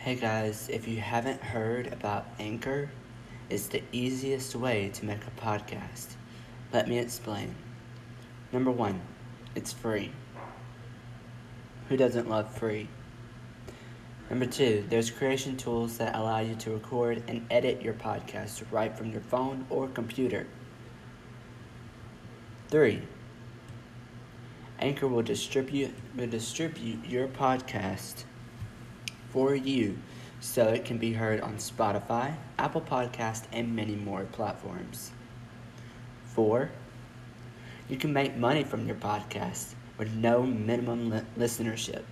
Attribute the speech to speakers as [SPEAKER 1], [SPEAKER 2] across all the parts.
[SPEAKER 1] Hey guys, if you haven't heard about Anchor, it's the easiest way to make a podcast. Let me explain. Number one, it's free. Who doesn't love free? Number two, there's creation tools that allow you to record and edit your podcast right from your phone or computer. Three, Anchor will distribute will distribute your podcast for you so it can be heard on Spotify, Apple Podcast, and many more platforms. 4. You can make money from your podcast with no minimum li- listenership.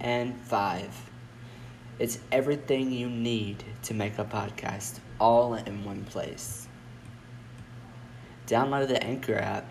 [SPEAKER 1] And 5. It's everything you need to make a podcast all in one place. Download the Anchor app,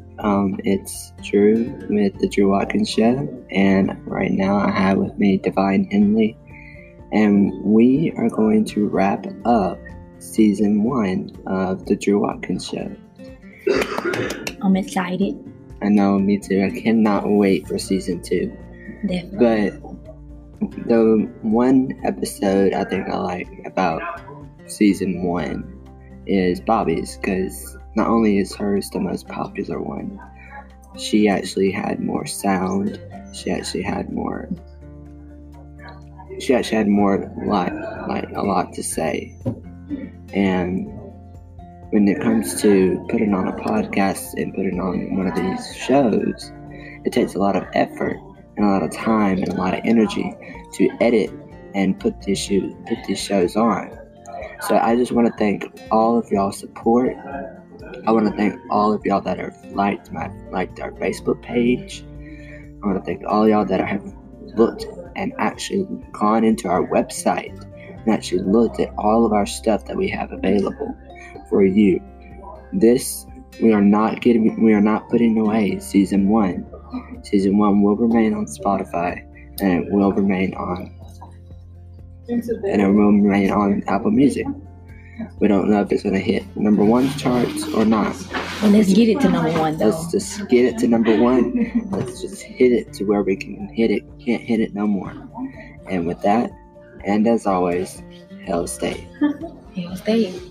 [SPEAKER 1] um, it's Drew with the Drew Watkins Show, and right now I have with me Divine Henley, and we are going to wrap up season one of the Drew Watkins Show.
[SPEAKER 2] I'm excited.
[SPEAKER 1] I know, me too. I cannot wait for season two.
[SPEAKER 2] Definitely.
[SPEAKER 1] But the one episode I think I like about season one is Bobby's because not only is hers the most popular one, she actually had more sound. She actually had more. She actually had more like like a lot to say, and when it comes to putting on a podcast and putting on one of these shows, it takes a lot of effort and a lot of time and a lot of energy to edit and put these shoes, put these shows on. So I just want to thank all of y'all's support. I want to thank all of y'all that have liked my liked our Facebook page. I want to thank all y'all that have looked and actually gone into our website and actually looked at all of our stuff that we have available for you. This we are not getting we are not putting away season one. Season one will remain on Spotify and it will remain on and it will remain on Apple Music. We don't know if it's gonna hit number one charts or not.
[SPEAKER 2] well, let's get it to number one though.
[SPEAKER 1] Let's just get it to number one. Let's just hit it to where we can hit it. Can't hit it no more. And with that, and as always, Hail State.
[SPEAKER 2] Hail State.